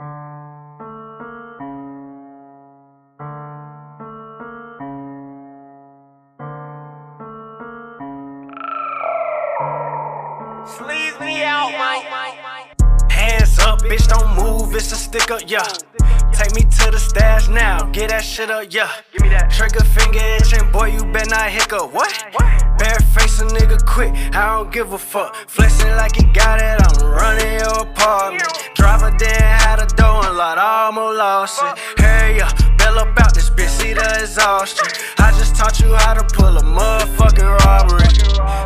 Sleaze me out, Mike. Hands up, bitch, don't move, it's a stick up, yeah. Take me to the stash now, get that shit up, yeah. Give me that. Trigger finger itching, boy, you better not hiccup. What? Bare face a nigga quick, I don't give a fuck. Flexing like he got it, I'm running your apartment. Driver didn't have the door unlocked, almost lost it. Hey, yeah, bail up out this bitch, see the exhaustion. I just taught you how to pull a motherfucking robbery.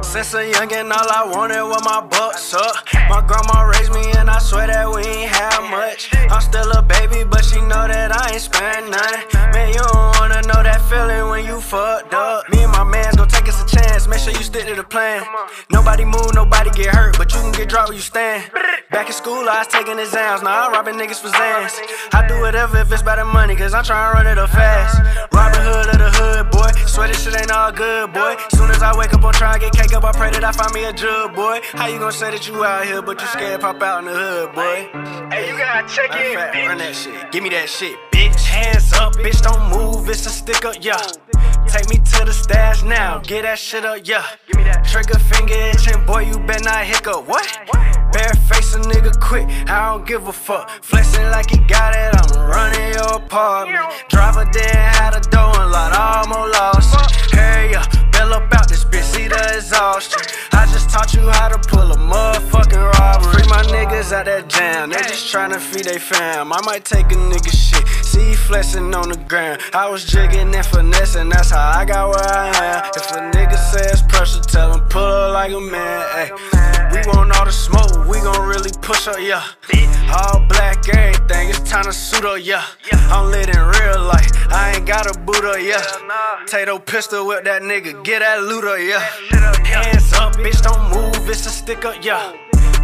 Since a youngin', all I wanted was my bucks up. My grandma raised me, and I swear that we ain't have much. I'm still a baby, but she know that I ain't spend nothing. Man, you don't wanna know that feeling when you fucked up. Me and my mans gon' take us a chance. Make sure you stick to the plan. Nobody move, nobody get hurt, but you can get dropped where you stand. Back in school, I was taking exams. Now I'm robbing niggas for Xans. I do whatever if it's better money, cause I'm trying to run it up fast. Robin Hood of the hood, boy. Swear this shit ain't all good, boy. Soon as I wake up, I'm trying to get cake up. I pray that I find me a jug, boy. How you gonna say that you out here, but you scared pop out in the hood, boy? Hey, you gotta check in, bitch. Run that shit. Give me that shit, bitch. Hands up, bitch. Don't move. It's a stick up, yeah. Take me to the stash now. Get that shit up, yeah. Give me that. Trigger finger itching, boy. You better not hiccup. What? Bare face a nigga quick. I don't give a fuck. Flexing like he got it. I'm running your apartment. Driver didn't have the door unlocked. I almost lost it. Hey, yeah. Bail up out this bitch. See the exhaustion. I just taught you how to pull a motherfucking robbery. Free my niggas out that jam. They just tryna feed they fam. I might take a nigga shit. See flexing on the ground. I was jigging and finessing. That's how I got where I am. If a nigga says pressure, tell him pull up like a man. Ay. We want all the smoke. We gon' really push up, yeah. All black, everything. It's time to suit up, yeah. I'm lit in real life. I ain't got a boot up, yeah. Tato pistol with that nigga. Get that loot up, yeah. Hands up, bitch, don't move. It's a stick up, yeah.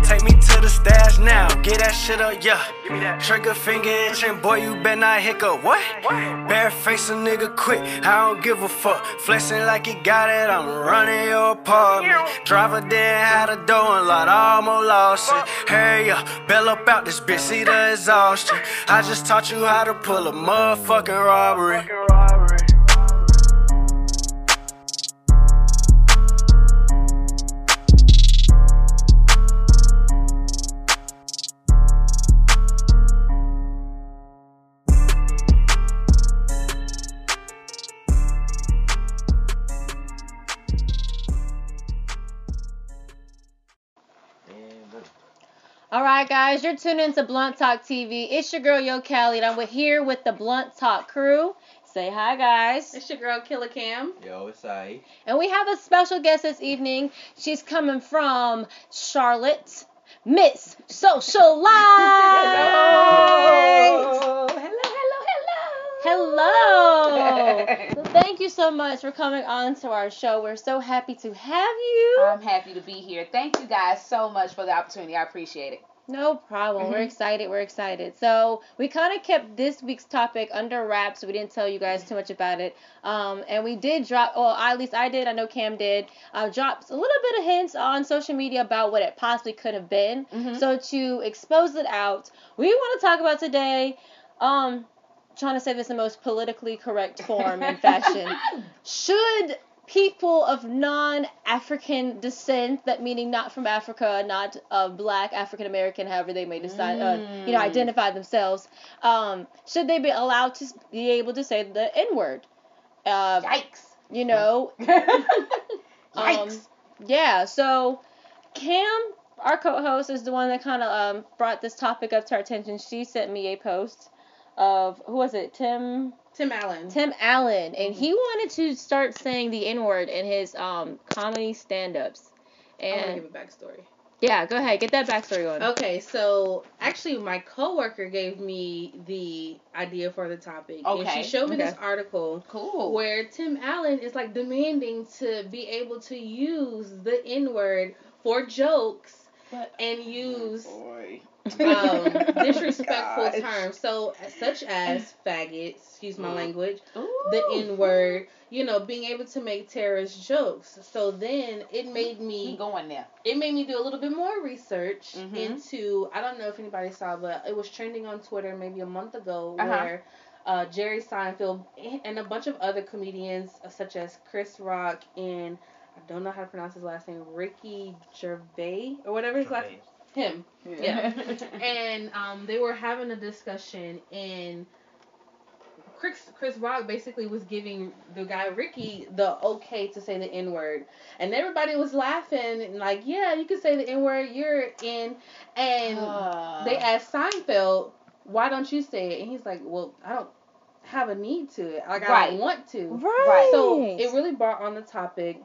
Take me to the stash now, get that shit up, yeah. Trigger finger itching, boy, you better not hiccup. What? Bare face a nigga quick, I don't give a fuck. Flexing like he got it, I'm running your apartment. Driver didn't have the door unlocked, I almost lost it. Hey, uh, yeah, bail up out this bitch, see the exhaustion. I just taught you how to pull a motherfucking robbery. Guys, you're tuned into Blunt Talk TV. It's your girl Yo Callie, and I'm with- here with the Blunt Talk crew. Say hi, guys. It's your girl Killer Cam. Yo, it's I. And we have a special guest this evening. She's coming from Charlotte, Miss Social Life. Hello, hello, Hello. So Thank you so much for coming on to our show. We're so happy to have you. I'm happy to be here. Thank you guys so much for the opportunity. I appreciate it. No problem. We're Mhm. excited. We're excited. So we kind of kept this week's topic under wraps. So we didn't tell you guys too much about it. Um, and we did drop, well, at least I did. I know Cam did. Uh, dropped a little bit of hints on social media about what it possibly could have been. Mhm. So to expose it out, we want to talk about today. Um, trying to say this in the most politically correct form and fashion. Should people of non-African descent, that meaning not from Africa, not uh, black African American, however they may decide, uh, you know, Mm. identify themselves, um, should they be allowed to be able to say the N-word? Uh, Yikes. you know, um, Yikes. yeah. So Cam, our co-host, is the one that kind of um, brought this topic up to our attention. She sent me a post of who was it, Tim. Tim Allen. Tim Allen, and he wanted to start saying the N word in his um comedy stand ups. And I want to give a backstory. yeah, go ahead, get that backstory going. Okay, so actually, my coworker gave me the idea for the topic, and she showed me this article Cool. where Tim Allen is like demanding to be able to use the N word for jokes But- and use Boy. Um, disrespectful Gosh. terms. So, such as faggot, excuse my Mm. language, Ooh. the N word, you know, being able to make terrorist jokes. So then it made me going there. it made me do a little bit more research Mhm. into I don't know if anybody saw, but it was trending on Twitter maybe a month ago Uh-huh. where uh, Jerry Seinfeld and a bunch of other comedians uh, such as Chris Rock and I don't know how to pronounce his last name, Ricky Gervais or whatever his last him. Yeah. and um, they were having a discussion and Chris Chris Rock basically was giving the guy Ricky the okay to say the N word, and everybody was laughing and like, yeah, you can say the N word, you're in, and Uh, they asked Seinfeld, why don't you say it? And he's like, well, I don't have a need to it, like I don't want to. Right. So it really brought on the topic.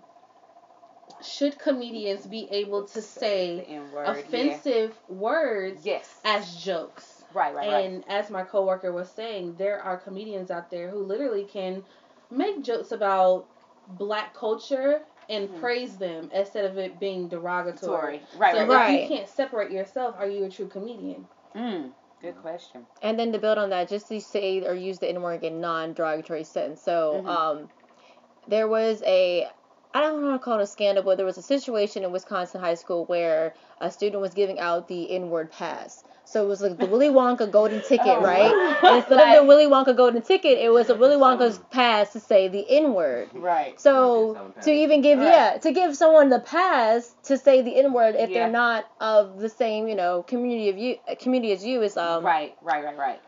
Should comedians be able to say N-word, offensive words Yes. as jokes? right, right, right. And as my coworker was saying, there are comedians out there who literally can make jokes about black culture and Mhm. praise them instead of it being derogatory. Sorry. Right, so right, if right. Right. you can't separate yourself, are you a true comedian? Mm, good question. And then to build on that, just to say or use the N word in non-derogatory sense. So, Mhm. um, there was a, I don't want to call it a scandal, but there was a situation in Wisconsin high school where a student was giving out the N word pass. So it was like the Willy Wonka golden ticket, Oh, right? wow. And instead of the Willy Wonka golden ticket, it was a Willy Wonka's pass to say the N word. Right. So to even give Right. yeah to give someone the pass to say the N word if Yeah. they're not of the same you know community of you community as you is um right, right, right, right.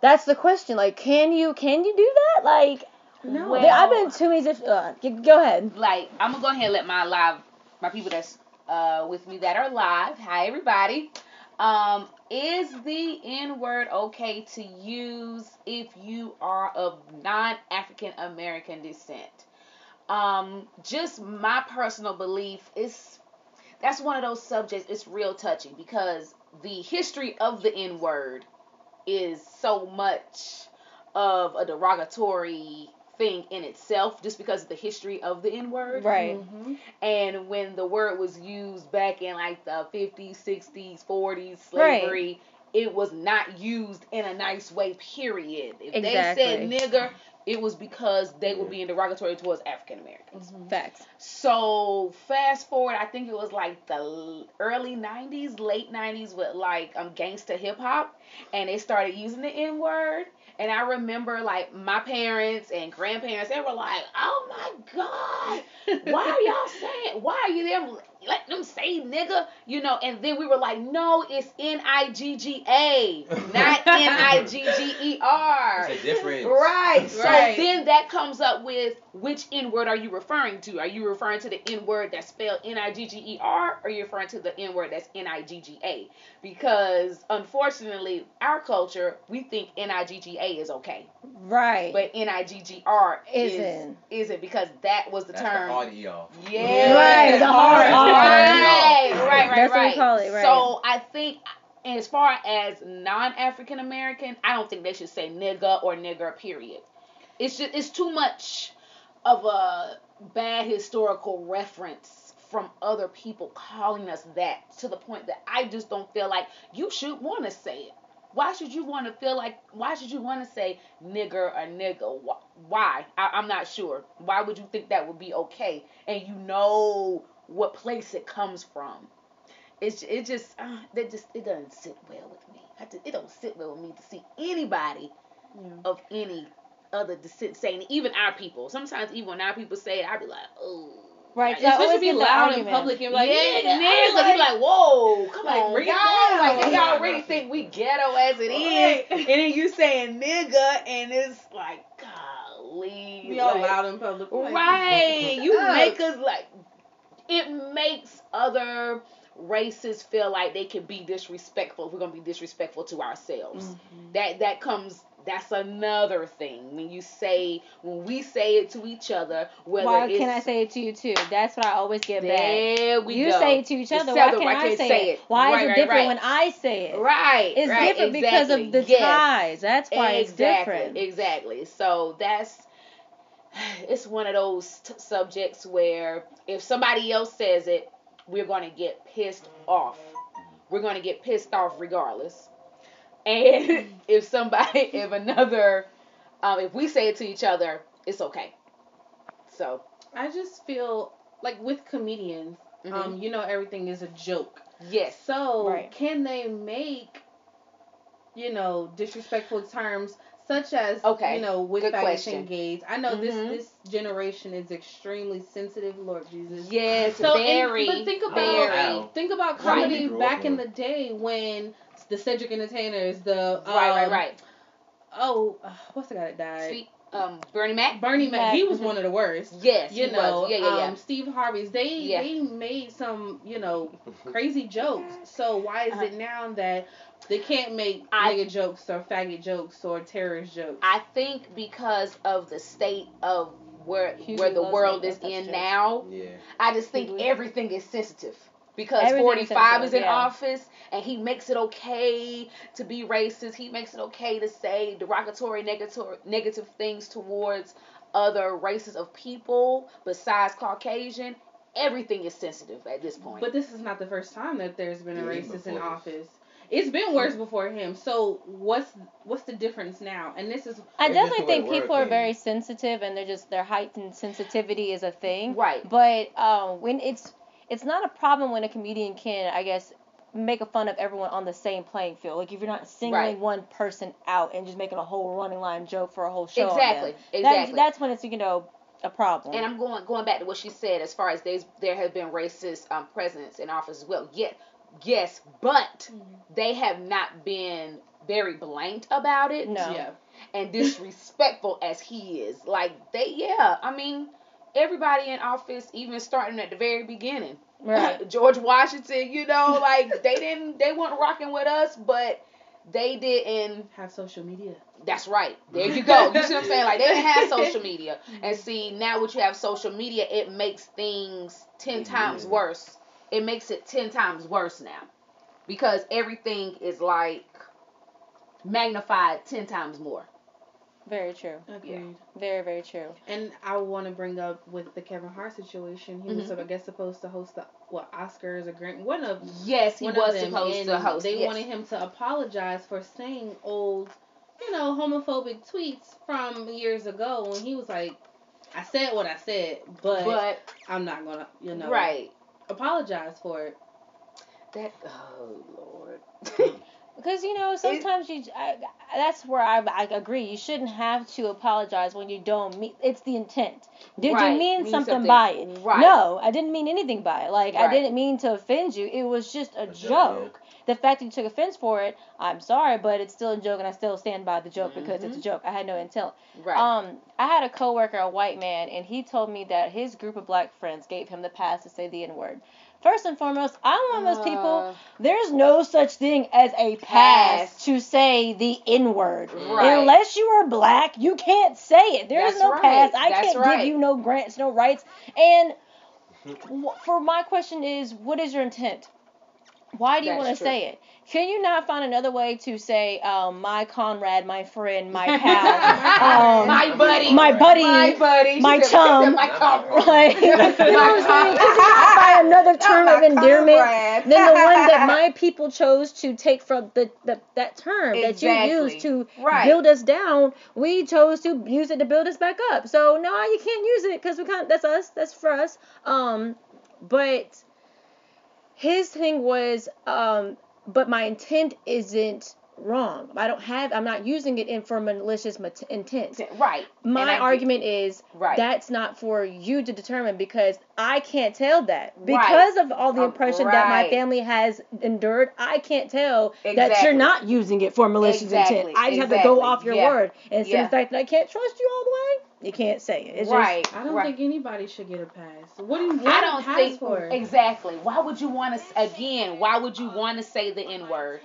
that's the question like can you can you do that like No. Well- there, I've been too me just uh, go ahead like I'm gonna go ahead and let my live my people that's uh with me that are live. Hi everybody. Um, is the N word okay to use if you are of non African American descent? Um, just my personal belief is that's one of those subjects it's real touchy because the history of the N word is so much of a derogatory thing in itself just because of the history of the N word. right Mhm. And when the word was used back in like the 50s, 60s, 40s, slavery, it was not used in a nice way, period. If they said Exactly. nigger, it was because they were being derogatory towards African Americans. Mhm. facts So fast forward, I think it was like the early '90s, late '90s with like um gangsta hip hop, and they started using the N word. And I remember like my parents and grandparents, they were like, "Oh my god, why are y'all saying? Why are you them let them say nigga? You know?" And then we were like, "No, it's N I G G A, not N I G G E R." It's a difference. Right. So then that comes up with which N word are you referring to? Are you referring to the N word that's spelled N I G G E R or are you referring to the N word that's N I G G A? Because unfortunately, our culture, we think N I G G A is okay. right But N I G G R is Isn't. isn't because that was the That's term. the hard ER. Yeah. Right, the hard R. Right, right, right, That's what we right. call it, right. So I think as far as non-African American, I don't think they should say nigga or nigger. Period. It's just it's too much of a bad historical reference from other people calling us that to the point that I just don't feel like you should want to say it. Why should you want to feel like? Why should you want to say nigger or nigga? Why? I, I'm not sure. Why would you think that would be okay? And you know what place it comes from. It's it just uh, that just it doesn't sit well with me. Just, it don't sit well with me to see anybody Yeah. of any other descent saying even our people. Sometimes even when our people say it, I'd be like, oh. right Like, 'cause I Especially always be loud in public and like, yeah, I you like- be like, whoa, come Like, on, y'all. Like, they already think we ghetto as it is, and then you saying nigga, and it's like, golly, Be all like, loud in public. Like, Right. You make us like it makes other races feel like they can be disrespectful. We're gonna be disrespectful to ourselves. Mhm. That that comes that's another thing. When you say when we say it to each other, whether why it's can I say it to you too that's what I always get back there we you go. say it to each It's other why can't I I say, say it it. why is it right, different right. when I say it Right. it's right, different because of the Yes. ties that's why it's exactly, different Exactly. So that's it's one of those t- subjects where if somebody else says it, we're going to get pissed off. we're going to get pissed off regardless. And if somebody, if another, um, if we say it to each other, it's okay. So I just feel like with comedians, Mhm. um, you know, everything is a joke. yes, So Right. can they make, you know, disrespectful terms such as, Okay, you know, with good faggots question. and gays? I know Mhm. this this generation is extremely sensitive, Lord Jesus. yes, So, and- very, but think about very. think about comedy Grew up back in the day when the Cedric Entertainers, the right, right, um, right. Oh, uh, what's the guy that died? See, um, Bernie Mac. Bernie Mac. Mac. He was Mhm. one of the worst. Yes, You he know, was. Yeah, yeah, yeah. Um, Steve Harvey's. They Yeah. they made some you know crazy jokes. So why is it now that they can't make Uh-huh. I- nigga jokes or faggot jokes or terrorist jokes? I think because of the state of where Hugh where the world is in jokes. now, Yeah. I just think Hugh- everything is sensitive. Because Everything 45 is in yeah. office and he makes it okay to be racist. He makes it okay to say derogatory, negative, negative things towards other races of people besides Caucasian. Everything is sensitive at this point. but this is not the first time that there's been a even racist in before this. office. It's been worse before him. So what's what's the difference now? And this is I definitely think people are very sensitive and they're just their heightened sensitivity is a thing. right. But um, when it's it's not a problem when a comedian can, I guess, make a fun of everyone on the same playing field. Like if you're not singling Right. one person out and just making a whole running line joke for a whole show. on Exactly. them. Exactly. That's, that's when it's you know a problem. And I'm going going back to what she said as far as there's there have been racist um, presidents in office as well. Yet, yes, but they have not been very blanked about it No. yeah. and disrespectful as he is. Like they, yeah, I mean, everybody in office, even starting at the very beginning, right. George Washington, you know, like they didn't they weren't rocking with us, but they didn't Have social media. that's right. There you go. You see what I'm saying? Like they didn't have social media. And see now what you have social media, it makes things ten times worse. It makes it ten times worse now. Because everything is like magnified ten times more. Very true. Agreed. Very very true. And I want to bring up with the Kevin Hart situation. He was, Mhm. I guess, supposed to host the what Oscars or Grammy, one of Yes, he one was of them, supposed and to host. They yes. wanted him to apologize for saying old, you know, homophobic tweets from years ago when he was like, "I said what I said, but, but I'm not gonna, you know, right. apologize for it." That oh lord. Because you know sometimes you I, that's where I, I agree. You shouldn't have to apologize when you don't mean. It's the intent. Did Right, you mean, mean something, something. by it? Right. No, I didn't mean anything by it. Like I didn't mean to offend you. It was just a, A joke, joke. The fact that you took offense for it, I'm sorry, but it's still a joke, and I still stand by the joke because it's a joke. I had no intent. right. Um, I had a coworker, a white man, and he told me that his group of black friends gave him the pass to say the N word. First and foremost, I'm one of those people. Uh, There's no such thing as a pass, Pass. to say the N word. Right. Unless you are black, you can't say it. There is That's no right. pass. I That's can't right. give you no grants, no rights. And for my question is, what is your intent? Why do you want to say it? Can you not find another way to say, um, my comrade, my friend, my pal, um, my buddy. my buddy, My buddy. My she chum, my comrade. like, you know what I'm saying? Could you not find another term of endearment comrade. than the one that my people chose to take from the, the that term that you Exactly. used to Right. build us down? We chose to use it to build us back up. So no, you can't use it because we can't. That's us. That's for us. Um, but his thing was, um, but my intent isn't wrong. I don't have. I'm not using it in for malicious mat- intent. Right. My argument is Right. that's not for you to determine because I can't tell that. Right. Because of all the Um, oppression that my family has endured, I can't tell that you're not using it for malicious Exactly, intent. I just have to go off your Yeah. word. And so Yeah. the fact that I can't trust you all the way, you can't say it. It's right. I don't right. think anybody should get a pass. What do you want I don't a pass think for? exactly. Why would you want to again? Why would you want to say the N word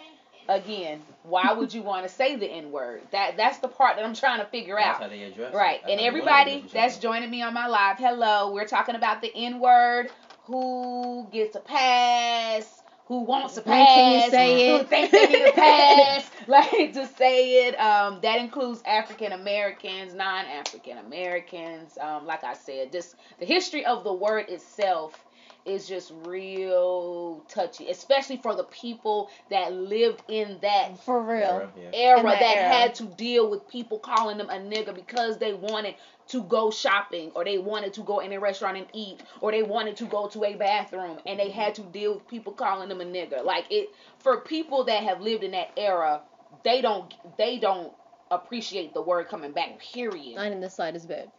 again? Why would you want to say the N word? That that's the part that I'm trying to figure That's out. how they address. Right. That's And everybody that's joining me on my live, hello. We're talking about the N word. Who gets a pass? Who wants a When can you pass? say Who it? thinks they need a pass? like to say it. Um, that includes African Americans, non-African Americans. Um, like I said, just the history of the word itself is just real touchy, especially for the people that lived in that For real. Era, yeah. era that, that era. had to deal with people calling them a nigga because they wanted to go shopping or they wanted to go in a restaurant and eat or they wanted to go to a bathroom and they had to deal with people calling them a nigga. Like it for people that have lived in that era, they don't they don't appreciate the word coming back. Period Not in the slightest bit.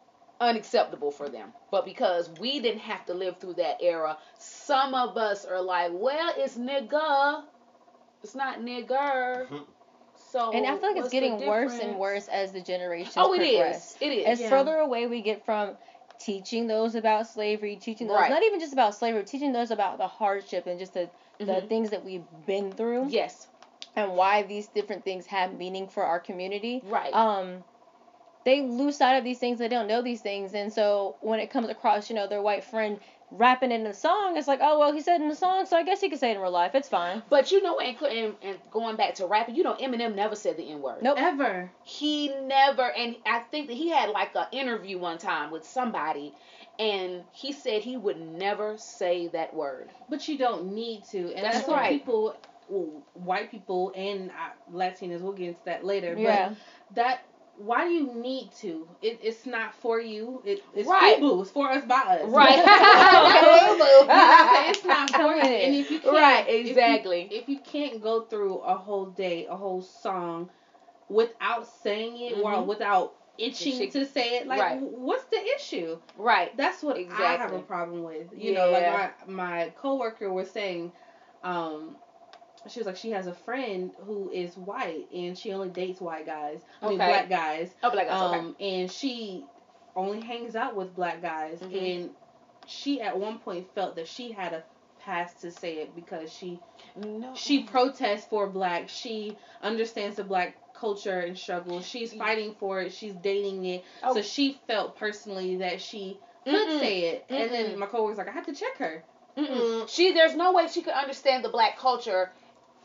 unacceptable for them. But because we didn't have to live through that era, some of us are like, well, it's nigga. It's not nigger. Mm-hmm. So And I feel like it's getting worse and worse as the generations Oh, it progress. is. It is. As Yeah. further away we get from teaching those about slavery, teaching those Right. not even just about slavery, teaching those about the hardship and just the the Mhm. things that we've been through Yes. and why these different things have meaning for our community. Right. Um they lose sight of these things, they don't know these things, and so when it comes across, you know, their white friend rapping in the song, it's like, oh well, he said in the song, so I guess he could say it in real life. It's fine. but you know, and, and and going back to rapping, you know, Eminem never said the N word. Nope. Ever. He never, and I think that he had like an interview one time with somebody, and he said he would never say that word. But you don't need to. And That's that's, right. people, well, white people and uh, Latinas, we'll get into that later. Yeah. But that, why do you need to? It, it's not for you. It, it's Right. FUBU. It's for us by us. Right. You know what I'm it's not for you. And if you can't, Right, if you- exactly. If you, can't go through a whole day, a whole song, without saying it or Mhm. without itching She- to say it, like, Right. what's the issue? Right. That's what I have Exactly. a problem with. You know, like Yeah. my my coworker was saying, um, she was like she has a friend who is white and she only dates white guys. I mean black guys. Oh, black guys. okay. Um, and she only hangs out with black guys Mhm. and she at one point felt that she had a pass to say it because she No. she protests for black. She understands the black culture and struggle. She's fighting for it. She's dating it. Oh. So she felt personally that she could Mm-mm. say it. And Mm-mm. then my coworker's like, I have to check her. Mm-mm. She there's no way she could understand the black culture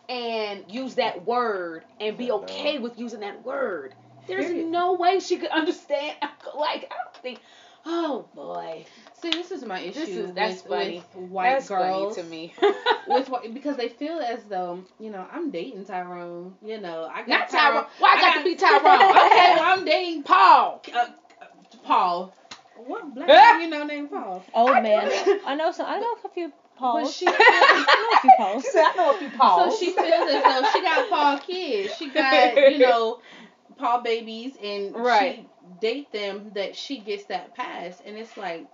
and use that word and be okay with using that word. There's no way she could understand. Like I don't think. Oh boy, See, this is my issue is- that's with, funny. with white that's girls. funny to me. with what because they feel as though you know I'm dating Tyrone. You know I got Not Tyrone. Why I got to be Tyrone? okay, well I'm dating Paul. uh, uh, Paul. What black guy you know named Paul? Oh I man. I know some. I know a few But Pauls. she I know a few Pauls. I know a few Pauls. So she feels as though she got Paul kids. She got, you know, Paul babies and Right. she date them that she gets that pass and it's like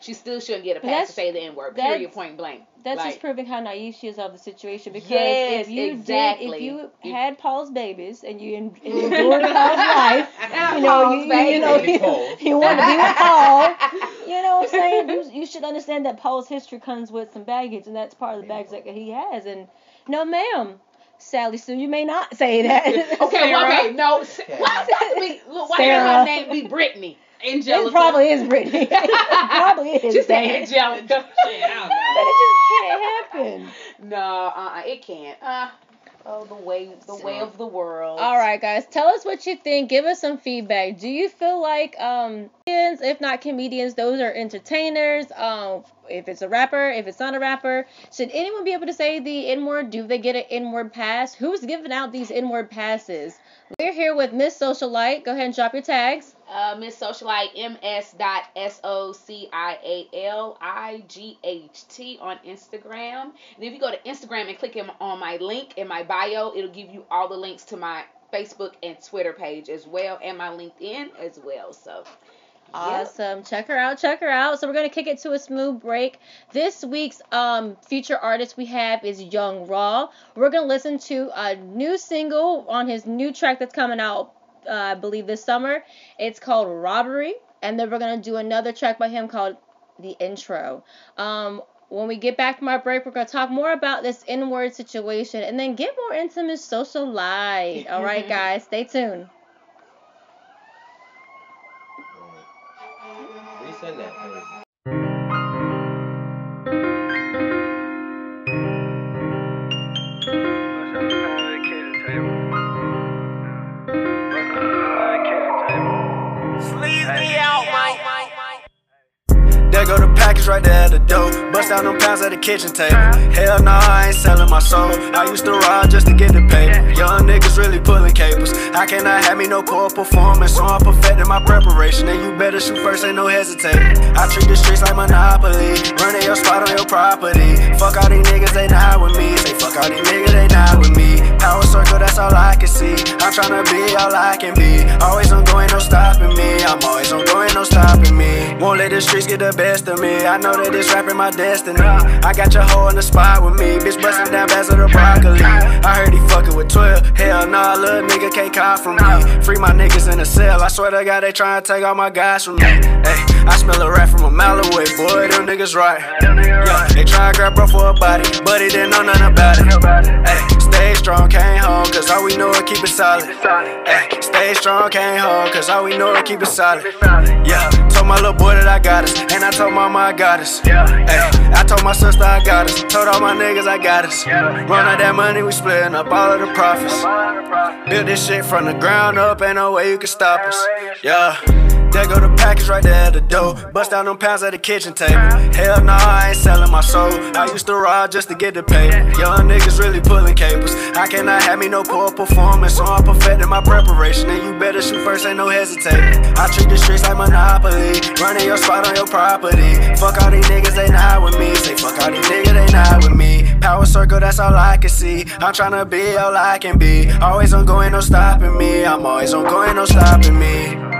she still shouldn't get a pass that's- to say the N word. Period. Point blank. That's Like- just proving how naive she is of the situation. Because Yes, if you exactly. did, if you You- had Paul's babies and you en- and endured Paul's life, you know, Paul's you, you know, you, Paul. you want to be with Paul. You know what I'm saying? You, you should understand that Paul's history comes with some baggage, and that's part of the baggage that he has. And no, ma'am, Sally Sue, you may not say that. Okay, well, Sarah. okay, no. s- Okay. Why does that be? Look, why does Sarah. her name be Brittany? Angelica. It probably is Brittany. it probably is. She said dang it. Angelica. Shit, I don't But it just can't happen. No, uh, uh it can't. Uh, oh, the way, the way of the world. All right, guys, tell us what you think. Give us some feedback. Do you feel like um, comedians, if not comedians, those are entertainers? Um, if it's a rapper, if it's not a rapper, should anyone be able to say the N word? Do they get an N word pass? Who's giving out these N word passes? We're here with Miss Socialite. Go ahead and drop your tags. Uh, Miss Socialite, ms dot s o c i a l i g h t on Instagram. And if you go to Instagram and click on my link in my bio, it'll give you all the links to my Facebook and Twitter page as well, and my LinkedIn as well. So, yep. Awesome. Check her out. Check her out. So we're gonna kick it to a smooth break. This week's um feature artist we have is Young Raw. We're gonna listen to a new single on his new track that's coming out, uh, I believe this summer. It's called Robbery, and then we're gonna do another track by him called The Intro. Um. When we get back from our break, we're going to talk more about this N word situation and then get more into Miss Social life. All right, guys, stay tuned. Right there at the door. Bust out them pounds at the kitchen table. Hell nah, I ain't selling my soul. I used to ride just to get the paper. Young niggas really pulling capers. I cannot have me no poor performance, so I'm perfecting my preparation. And you better shoot first, ain't no hesitating. I treat the streets like Monopoly. Running your spot on your property. Fuck all these niggas, they not with me. Say fuck all these niggas, they not with me. Power circle, that's all I can see. I'm tryna be all I can be. Always on going, no stopping me. I'm always on going, no stopping me. Won't let the streets get the best of me. I know that this rapping my destiny. I got your hoe in the spot with me. Bitch busting down bags of the broccoli. I heard he fucking with 12. Hell nah, little nigga can't call from me. Free my niggas in the cell. I swear to God, they tryna take all my guys from me. Hey, I smell a rat from a mile away. Boy, them niggas right. Yeah, they try to grab bro for a body, but he didn't know nothing about it. Hey, stay strong, can't home, cause all we know is keep it solid. Stay strong, can't home, cause all we know is keep it solid. Yeah, told my little boy that I got us, and I told mama I got us. Hey, I told my sister I got us, told all my niggas I got us. Run out that money, we splitting up all of the profits. Build this shit from the ground up, ain't no way you can stop us. Yeah. There go the package right there at the door. Bust down them pounds at the kitchen table. Hell nah, I ain't selling my soul. I used to ride just to get the paper. Young niggas really pulling capers. I cannot have me no poor performance, so I'm perfecting my preparation. And you better shoot first, ain't no hesitating. I treat the streets like Monopoly. Running your spot on your property. Fuck all these niggas, they not with me. Say fuck all these niggas, they not with me. Power circle, that's all I can see. I'm tryna be all I can be. Always on going, no stopping me. I'm always on going, no stopping me.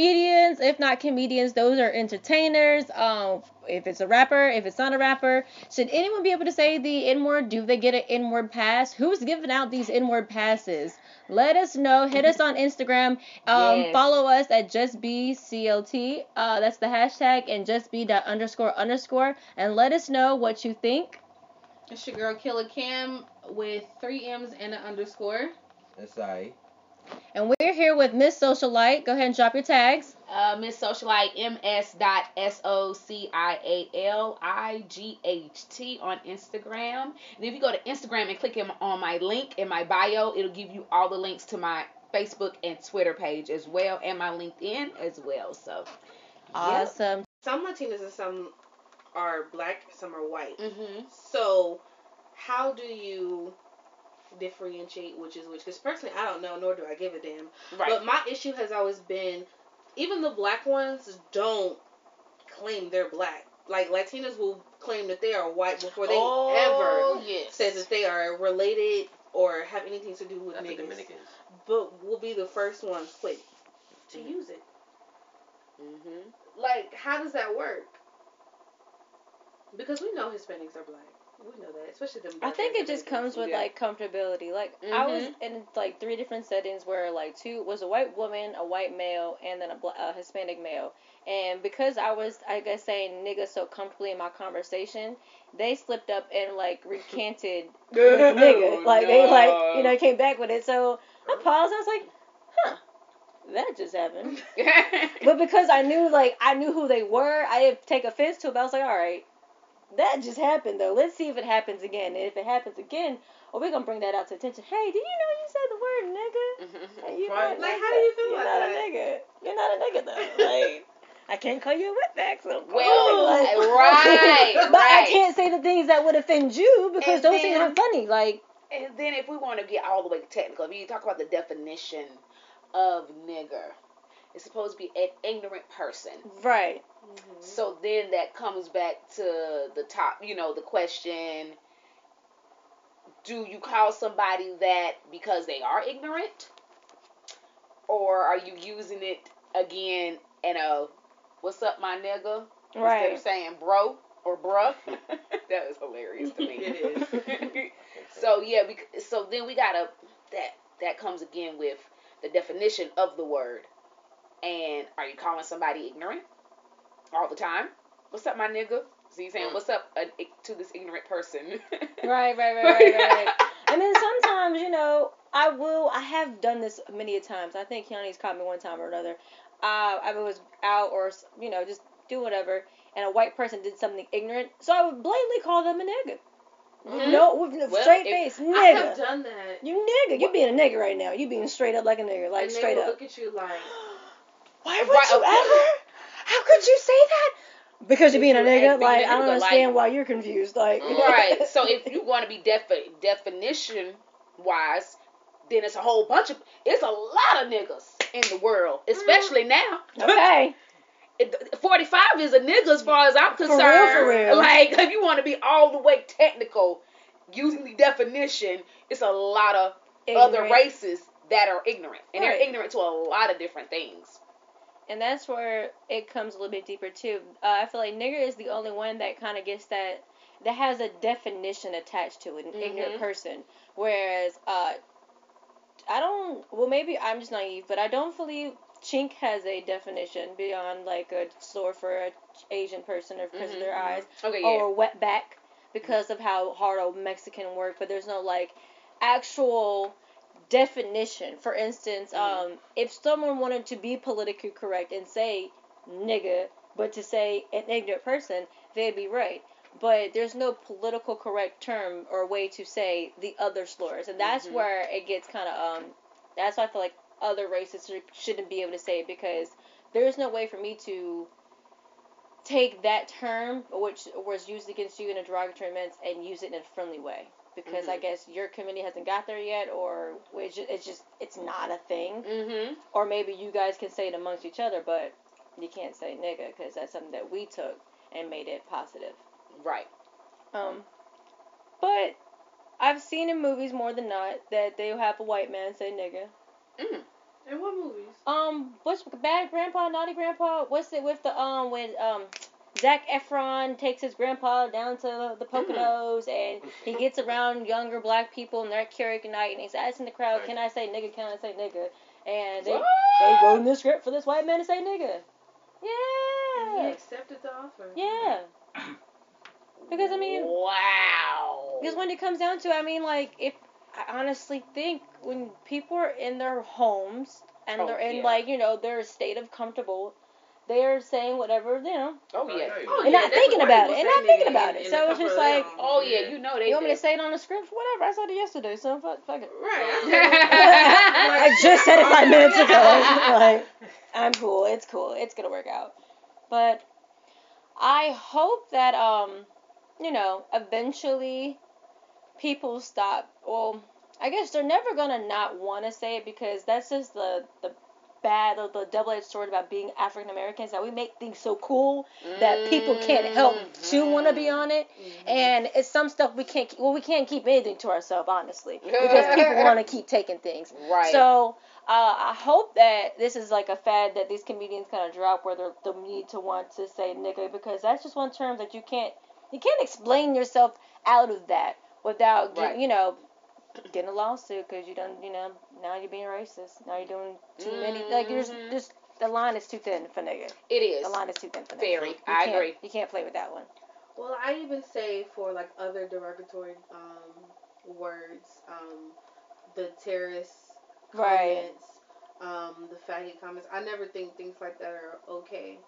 Comedians if not comedians those are entertainers um if it's a rapper if it's not a rapper should anyone be able to say the n word do they get an n word pass who's giving out these n word passes let us know hit us on instagram um Yes. follow us at justbclt. uh that's the hashtag and justb dot underscore underscore and let us know what you think It's your girl Killer Cam with three M's and an underscore. That's alright. And we're here with miss socialite go ahead and drop your tags Uh, Miss Socialite, ms dot s o c i a l i g h t on Instagram. And if you go to Instagram and click on my link in my bio, it'll give you all the links to my Facebook and Twitter page as well, and my LinkedIn as well. So, awesome Some Latinas and some are black, some are white. hmm So, how do you differentiate which is which? Because personally, I don't know, nor do I give a damn. right. But my issue has always been, even the black ones don't claim they're black. Like Latinas will claim that they are white before they oh, ever yes. says that they are related or have anything to do with Not the niggas. Dominicans. But will be the first ones quick to Mhm. use it. Mm-hmm. Like, how does that work? Because we know Hispanics are black. We know that, especially them. I think it just comes with Yeah. like comfortability. Like I was Mhm. in like three different settings where like two was a white woman, a white male, and then a, bla- a Hispanic male. And because I was, I guess, saying nigga so comfortably in my conversation, they slipped up and like recanted with nigga. Like they like you know came back with it. So I paused. I was like, huh, that just happened. But because I knew like I knew who they were, I didn't take offense to it. But I was like, all right, that just happened though. Let's see if it happens again. And if it happens again, well, we're gonna bring that out to attention. Hey, did you know you said the word nigga? Mm-hmm. Hey, you're Right. Like, how do you feel? You're not that? a nigga. You're not a nigga though. Like. I can't call you a wetback, so Well, like, right, but I can't say the things that would offend you because And those things aren't funny. Like, And then if we want to get all the way technical, if you talk about the definition of nigger, it's supposed to be an ignorant person. right? Mm-hmm. So then that comes back to the top, you know, the question do you call somebody that because they are ignorant? Or are you using it again in a what's up, my nigga? Right. Instead of saying bro or bruh. that is hilarious to me. it is. so yeah, bec- so then we gotta that that comes again with the definition of the word. And are you calling somebody ignorant all the time? What's up, my nigga? So you saying Mm. what's up uh, to this ignorant person? Right, right, right, right, right. and then sometimes, you know, I will. I have done this many a times. I think Keanu's caught me one time or another. Uh, I was out or you know just do whatever, and a white person did something ignorant, so I would blatantly call them a nigga. Mhm. No, with Well, straight face, I nigga. have done that. You nigga, you being a nigga right now. You being straight up like a nigga, like and straight up. look at you like, Why would Right, you ever? How could you say that? Because you're being a nigga. Like I don't like- understand why you're confused. Like Right. So if you want to be defi- definition wise, then it's a whole bunch of it's a lot of niggas in the world, mm. especially now. okay, 45 is a nigga as far as I'm For real, concerned. for real. Like if you want to be all the way technical, using the definition, it's a lot of other races that are ignorant, and Right. they're ignorant to a lot of different things. And that's where it comes a little bit deeper too. Uh, I feel like nigger is the only one that kind of gets that that has a definition attached to it, an ignorant Mhm. person. Whereas uh, I don't. Well, maybe I'm just naive, but I don't believe chink has a definition beyond like a sore for a Asian person or because of their Mhm, mhm. eyes. Okay, yeah. or wet back because of how hard a Mexican work, but there's no like actual definition. For instance, Mhm. um, if someone wanted to be politically correct and say nigga, but to say an ignorant person, they'd be right. But there's no political correct term or way to say the other slurs, and that's Mhm. where it gets kind of um. That's why I feel like other races should- shouldn't be able to say it because there's no way for me to take that term, which was used against you in a derogatory sense, and use it in a friendly way. Because I Mhm. guess your committee hasn't got there yet, or it's just, it's just it's not a thing. Mm-hmm. Or maybe you guys can say it amongst each other, but you can't say nigga because that's something that we took and made it positive. Right. Um, but I've seen in movies more than not that they'll have a white man say nigga. Mm. in what movies? Um, what's bad grandpa, naughty grandpa? What's it with the um when um Zac Efron takes his grandpa down to the hmm. Poconos and he gets around younger black people and they're at karaoke night and he's asking the crowd, "Can I say nigga? Can I say nigga?" And they they wrote in the script for this white man to say nigga. And he accepted the offer. yeah. Because I mean, wow. Because when it comes down to, it, I mean, like, if I honestly think when people are in their homes and Oh, they're in, yeah. like, you know, their state of comfortable, they're saying whatever, you know, oh yeah. Oh, and yeah, not thinking about it, and not thinking nigga about in- it. in So it's just like, Oh home. yeah, you know they. you want me to say it on the script? Whatever. I said it yesterday, so fuck, fuck it. Right. I just said it five minutes ago. like, I'm cool. It's cool. It's gonna work out. But I hope that um, you know, eventually people stop. Well, I guess they're never gonna not want to say it because that's just the the bad or the double-edged sword about being African Americans that we make things so cool that people can't help to want to be Mm-hmm. on it and it's some stuff we can't keep, well we can't keep anything to ourselves honestly because people want to keep taking things Right. so uh, I hope that this is like a fad that these comedians kind of drop where they're the need to want to say nigga because that's just one term that you can't you can't explain yourself out of that without Right. you know getting a lawsuit because you done you know now you're being racist now you're doing too many like you're just, Mhm. the line is too thin for nigga it is. the line is too thin for nigga Very. You I agree. you can't play with that one Well, I even say for like other derogatory um, words, um, the terrorist Right. comments, um, the faggot comments. I never think things like that are okay.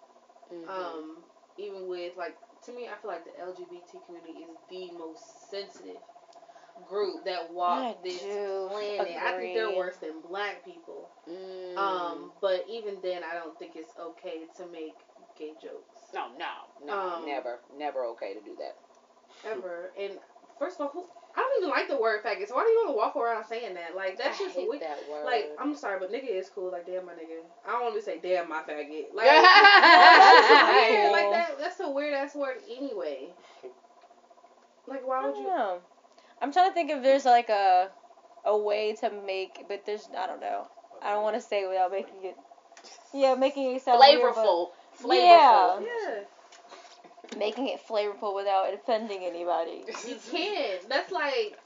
Mhm. Um, even with like to me, I feel like the LGBT community is the most sensitive group that walk I this do planet. I think they're worse than black people. Mm. Um, but even then, I don't think it's okay to make gay jokes no, no, no, um, never, never okay to do that. ever. And first of all, who, I don't even like the word faggot. So why do you want to walk around saying that? Like that's I just hate we- that word. like I'm sorry, but nigga is cool. Like damn my nigga. I don't want to say damn my faggot. Like that's weird. Like that. That's a weird ass word anyway. Like why would you? know. I'm trying to think if there's like a a way to make, but there's I don't know. I don't want to say it without making it. Yeah, making it sound weird, but flavorful, flavorful. Yeah. Yeah, making it flavorful without offending anybody. you can't. That's like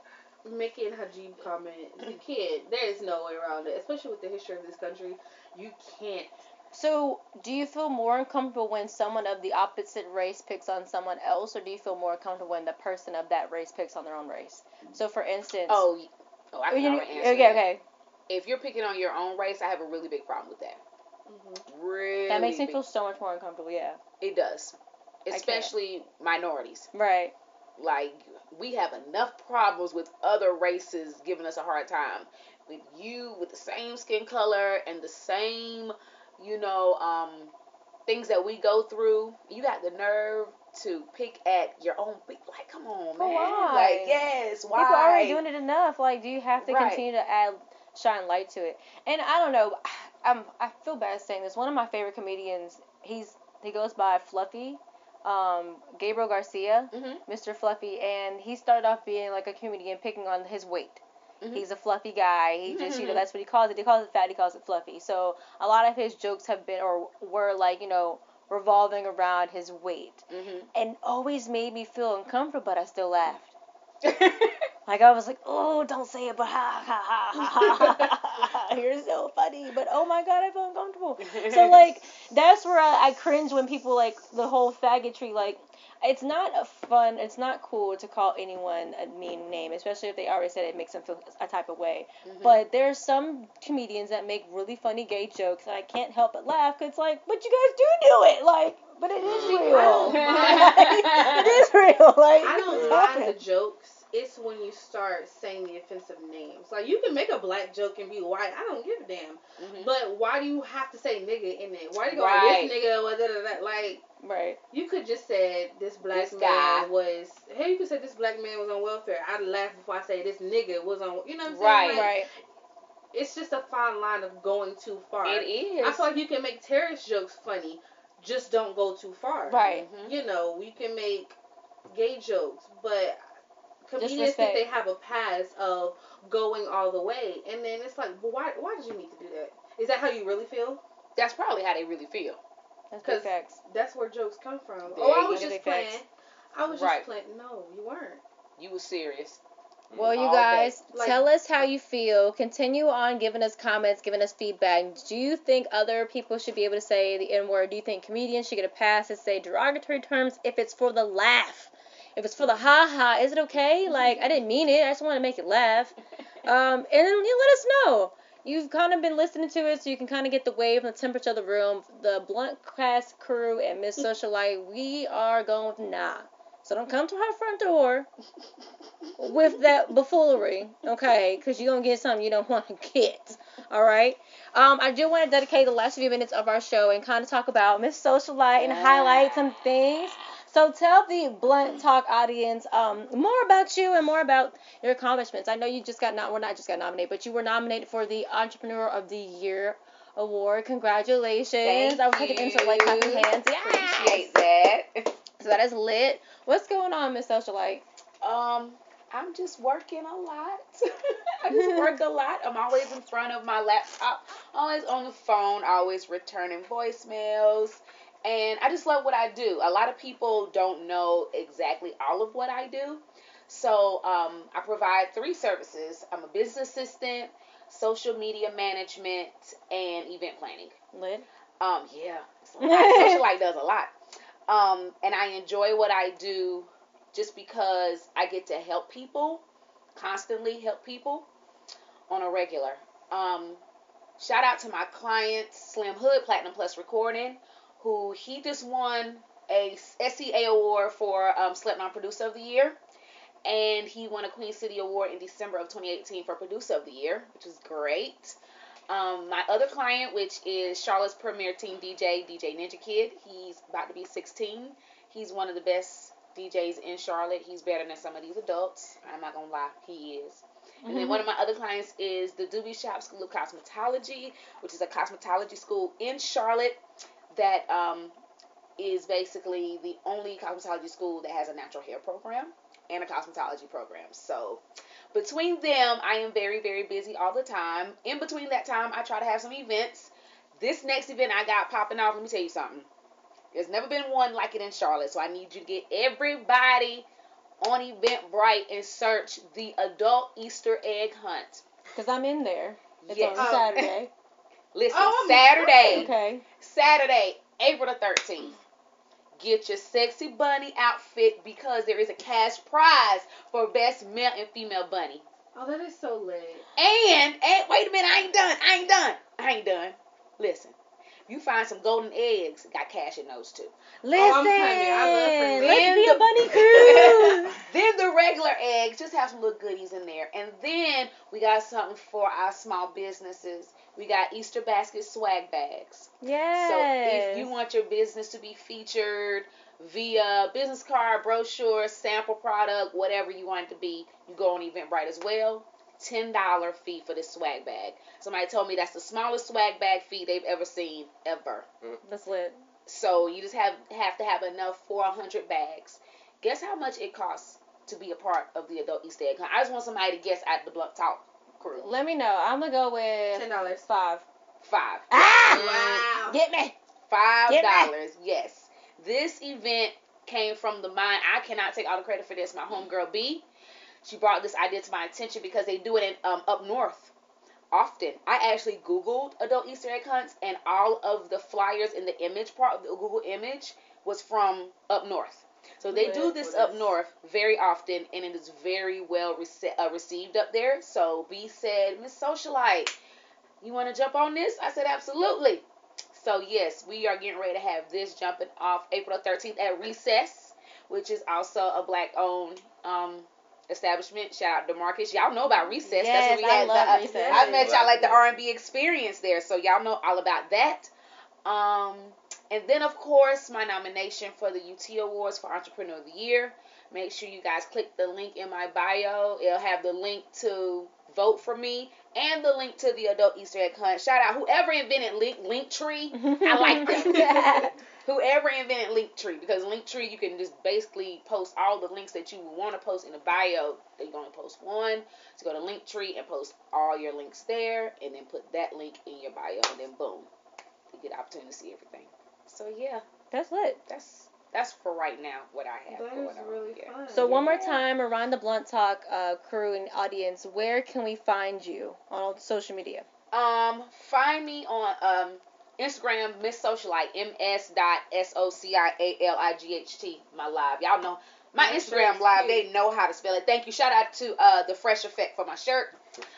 making hijab comment. You can't. There is no way around it. Especially with the history of this country, you can't. So, do you feel more uncomfortable when someone of the opposite race picks on someone else, or do you feel more comfortable when the person of that race picks on their own race? So, for instance, Oh, oh, I can you- already answer okay, that. okay, If you're picking on your own race, I have a really big problem with that. Mm-hmm. Really, that makes me big- feel so much more uncomfortable. Yeah, It does, especially minorities. right. Like we have enough problems with other races giving us a hard time. With you, with the same skin color and the same, you know, um, things that we go through, you got the nerve to pick at your own. Like, come on, man. why? Like, yes, why? People are already doing it enough. Like, do you have to Right. continue to add shine light to it? And I don't know. I'm I feel bad saying this. One of my favorite comedians. He's he goes by Fluffy, um, Gabriel Garcia, Mhm. Mr. Fluffy, and he started off being like a comedian picking on his weight. Mhm. He's a fluffy guy. He just, you know, Mhm. that's what he calls it. He calls it fat. He calls it fluffy. So a lot of his jokes have been or were like, you know, revolving around his weight, Mhm. and always made me feel uncomfortable. But I still laughed. Like I was like, oh, don't say it, but ha ha ha ha ha. ha. You're so funny, but oh my god, I feel uncomfortable. So like that's where I, I cringe when people like the whole faggotry. Like it's not a fun, it's not cool to call anyone a mean name, especially if they already said it makes them feel a type of way. Mhm. But there's some comedians that make really funny gay jokes, and I can't help but laugh. Cause it's like, but you guys do do it, like, but it is real. don't it is real. Like I don't it mind the jokes. It's when you start saying the offensive names. Like you can make a black joke and be white. I don't give a damn. Mhm. But why do you have to say nigga in it? Why do you go Right. this nigga or da, da, da, like Right. you could just said this black This man guy. was hey you could say this black man was on welfare. I'd laugh before I say this nigga was on you know what I'm saying? Right. Like, Right. It's just a fine line of going too far. It is. I feel like you can make terrorist jokes funny, just don't go too far. Right. You know, we can make gay jokes, but comedians respect. think they have a pass of going all the way, and then it's like, but why? Why did you need to do that? Is that how you really feel? That's probably how they really feel. That's facts. that's where jokes come from. There oh, I was just Big playing. facts. I was Right. just playing. No, you weren't. You were serious. Mm. Well, you All guys, Like- tell us how you feel. Continue on giving us comments, giving us feedback. Do you think other people should be able to say the N word? Do you think comedians should get a pass to say derogatory terms if it's for the laugh? If it's for the ha ha, is it okay? Like, I didn't mean it. I just want to make it laugh. Um, and then you let us know. You've kind of been listening to it, so you can kind of get the wave and the temperature of the room. The Blunt Cast crew and Miss Socialite, we are going with nah. So don't come to our front door with that buffoonery, okay? Because you're going to get something you don't want to get, all right? Um, I do want to dedicate the last few minutes of our show and kind of talk about Miss Socialite and highlight some things. So tell the Blunt Talk audience um, more about you and more about your accomplishments. I know you just got not well not just got nominated, but you were nominated for the Entrepreneur of the Year award. Congratulations! Thank I was taking into like clapping hands. Yeah. Appreciate that. So that is lit. What's going on, Miss Socialite? Um, I'm just working a lot. I just work a lot. I'm always in front of my laptop, always on the phone, always returning voicemails. And I just love what I do. A lot of people don't know exactly all of what I do. So um, I provide three services. I'm a business assistant, social media management, and event planning. Lit. Um, yeah, lot. Socialite does a lot. Um, and I enjoy what I do just because I get to help people, constantly help people on a regular. Um, shout out to my client, Slim Hood, Platinum Plus Recording, who he just won a SCA award for um, Slipknot Producer of the Year. And he won a Queen City Award in December of 2018 for Producer of the Year, which is great. Um, my other client, which is Charlotte's premier team DJ, DJ Ninja Kid, he's about to be 16. He's one of the best DJs in Charlotte. He's better than some of these adults. I'm not gonna lie, he is. And then one of my other clients is the Doobie Shop School of Cosmetology, which is a cosmetology school in Charlotte that um, is basically the only cosmetology school that has a natural hair program and a cosmetology program. So between them, I am very, very busy all the time. In between that time, I try to have some events. This next event I got popping off, let me tell you something. There's never been one like it in Charlotte, so I need you to get everybody on Eventbrite and search the adult Easter egg hunt. Because I'm in there. It's Yes. on. Saturday. Listen, Oh, Saturday, Okay. Saturday, April the 13th. Get your sexy bunny outfit because there is a cash prize for best male and female bunny. Oh, that is so lit. And, and wait a minute, I ain't done. I ain't done. I ain't done. Listen, you find some golden eggs, got cash in those too. Listen. I'm coming. I love. Let's Then be the- a bunny crew. then the regular eggs, just have some little goodies in there. And then we got something for our small businesses. We got Easter basket swag bags. Yes. So if you want your business to be featured via business card, brochure, sample product, whatever you want it to be, you go on Eventbrite as well. Ten dollar fee for this swag bag. Somebody told me that's the smallest swag bag fee they've ever seen ever. Mm. That's lit. So you just have have to have enough for a hundred bags. Guess how much it costs to be a part of the adult Easter egg hunt? I just want somebody to guess at the Blunt Talk crew. Let me know. I'm gonna go with Ten dollars. five. Five. Ah! Wow. Get me. Five dollars. Yes. This event came from the mind. I cannot take all the credit for this. My homegirl B, she brought this idea to my attention because they do it in um, up north often. I actually Googled adult Easter egg hunts, and all of the flyers in the image part of the Google image was from up north. So they do this up north very often, and it is very well rece- uh, received up there. So B said, Miss Socialite, you want to jump on this? I said, absolutely. So yes, we are getting ready to have this jumping off April 13th at Recess, which is also a black-owned um, establishment. Shout out to Marcus. Y'all know about Recess. That's Yes, where we I had love the, uh, Recess. I met y'all like the R&B experience there, so y'all know all about that. Um, and then of course my nomination for the UT Awards for Entrepreneur of the Year. Make sure you guys click the link in my bio. It'll have the link to vote for me and the link to the adult Easter egg hunt. Shout out whoever invented link Linktree. I like that. Whoever invented Linktree, because Linktree you can just basically post all the links that you would want to post in a bio. You're gonna post one, so go to Linktree and post all your links there, and then put that link in your bio, and then boom, you get the opportunity to see everything. So yeah, That's lit. that's that's for right now what I have That going is on. really yeah. fun. So one more time, around the Blunt Talk uh, crew and audience, where can we find you on social media? Um, find me on um Instagram, Miss Socialite, M S dot S O C I A L I G H T. My live, y'all know my That's Instagram live. cute. They know how to spell it. Thank you. Shout out to uh the Fresh Effect for my shirt.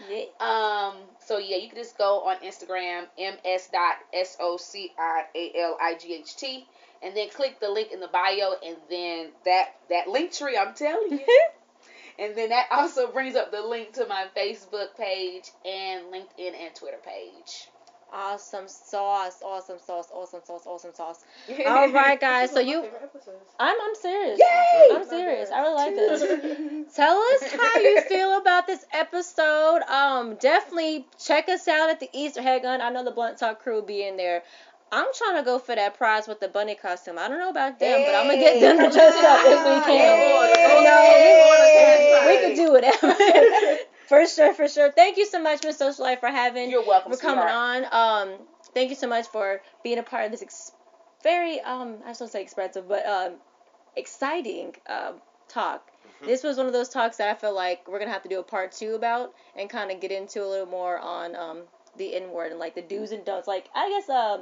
Yeah. Um, so yeah, you can just go on Instagram, ms dot s o c i a l i g h t, and then click the link in the bio, and then that that Linktree, I'm telling you, and then that also brings up the link to my Facebook page and LinkedIn and Twitter page. Awesome sauce, awesome sauce, awesome sauce, awesome sauce. All right, guys. So This is one you, of my favorite episodes. I'm I'm serious. Yay! I'm serious. I really like this. Tell us how you feel about this episode. Um, definitely check us out at the Easter egg hunt. I know the Blunt Talk crew will be in there. I'm trying to go for that prize with the bunny costume. I don't know about them, but I'm gonna get them to dress up if we can. Hey! Know, we, we could do whatever. for sure, for sure. Thank you so much, Miss Socialite, for having You're welcome. for coming sweetheart. on. Um, thank you so much for being a part of this ex- very um I just don't say expensive, but um exciting um talk. This was one of those talks that I feel like we're gonna have to do a part two about and kind of get into a little more on um the N word and like the do's and don'ts. Like I guess um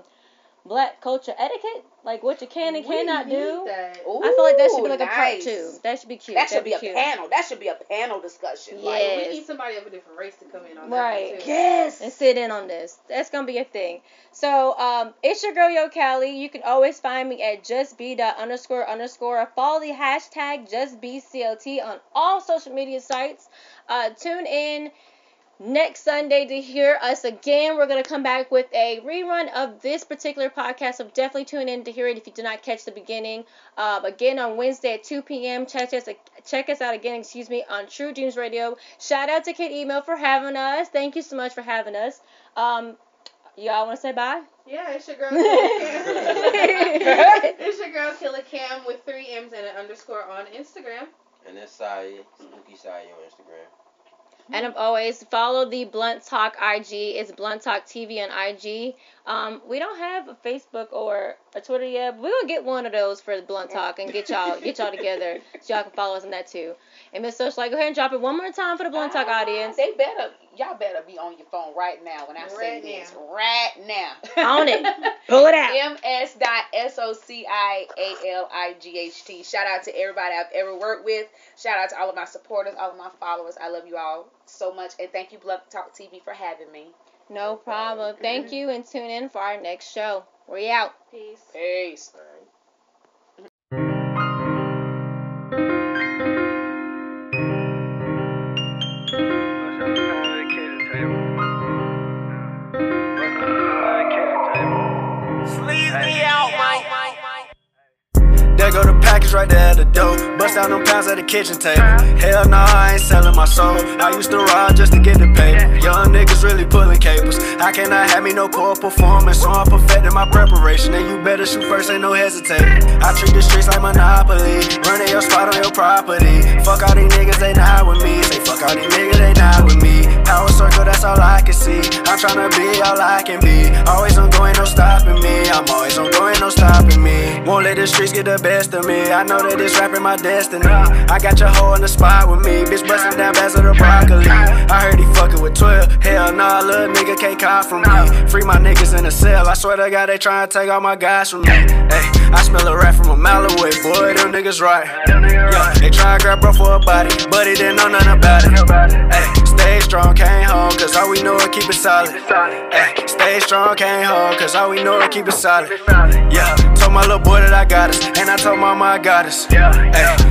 black culture etiquette, like what you can and We cannot do. that. I feel like that should be Ooh, like a part nice. two. That should be cute. That should That'd be a cute. panel. That should be a panel discussion. Like, Yeah. We need somebody of a different race to come in on Right. that one too. yes. and sit in on this. That's gonna be a thing. So um, it's your girl Yo Callie. You can always find me at justb dot underscore underscore. Follow the hashtag justbclt on all social media sites. Uh, tune in next Sunday to hear us again. We're gonna come back with a rerun of this particular podcast. So definitely tune in to hear it if you did not catch the beginning. Um, again on Wednesday at 2 p.m. Check us check us out again. Excuse me on True Dreams Radio. Shout out to Kid Email for having us. Thank you so much for having us. Um, y'all want to say bye? Yeah, it's your girl. Killer Cam. it's your girl Killer Cam with three M's and an underscore on Instagram. And that's Saya, Spooky Saya on Instagram. And as always, follow the Blunt Talk IG. It's Blunt Talk TV on IG. Um, we don't have a Facebook or a Twitter yet, but we're gonna get one of those for the Blunt Talk and get y'all get y'all together so y'all can follow us on that too. And Miss Socialite, go ahead and drop it one more time for the Blunt Talk Ah, audience. They better, y'all better be on your phone right now when I say Right this. Right now. On it. Pull it out. ms dot s o c i a l i g h t. Shout out to everybody I've ever worked with. Shout out to all of my supporters, all of my followers. I love you all so much, and thank you, Blunt Talk TV, for having me. No problem. Thank mm-hmm. you and tune in for our next show. We out. Peace. Peace. Package right there at the door. Bust out them pounds at the kitchen table. Hell nah, I ain't selling my soul. I used to ride just to get the paper. Young niggas really pulling capers. I cannot have me no poor performance, so I'm perfecting my preparation. And you better shoot first, ain't no hesitating. I treat the streets like Monopoly. Running your spot on your property. Fuck all these niggas, they not with me. Say fuck all these niggas, they not with me. Power circle, that's all I can see. I'm tryna be all I can be. Always on going, no stopping me. I'm always on going, no stopping me. Won't let the streets get the best of me. I know that this rapping my destiny. I got your hoe in the spot with me. Bitch busting down bags of the broccoli. I heard he fucking with 12. Hell nah, little nigga can't call from me. Free my niggas in the cell. I swear to God, they tryna take all my guys from me. Hey, I smell a rat from a mile away. Boy, them niggas right. Yeah, they try to grab bro for a body, but he didn't know nothing about it. Hey, stay strong, can't hold, cause all we know is keep it solid. Hey, stay strong, can't hold, cause all we know is keep it solid. Yeah, told my little boy that I got us, and I told my mama I got us. Hey,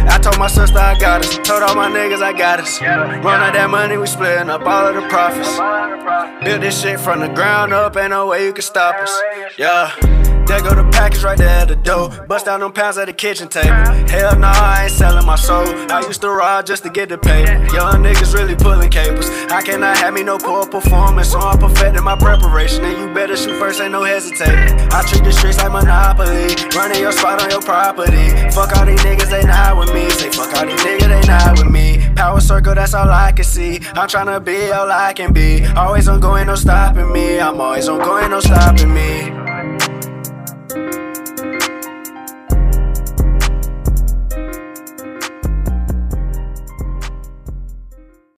I told my sister I got us, told all my niggas I got us. Run out that money, we splitting up all of the profits. Build this shit from the ground up, ain't no way you can stop us. Yeah. There go the package right there at the door. Bust down them pounds at the kitchen table. Hell nah, I ain't selling my soul. I used to ride just to get the pay. Young niggas really pulling capers. I cannot have me no poor performance, so I'm perfecting my preparation. And you better shoot first, ain't no hesitating. I treat the streets like Monopoly. Running your spot on your property. Fuck all these niggas, they not with me. Say fuck all these niggas, they not with me. Power circle, that's all I can see. I'm tryna be all I can be. Always on going, no stopping me. I'm always on going, no stopping me. Thank you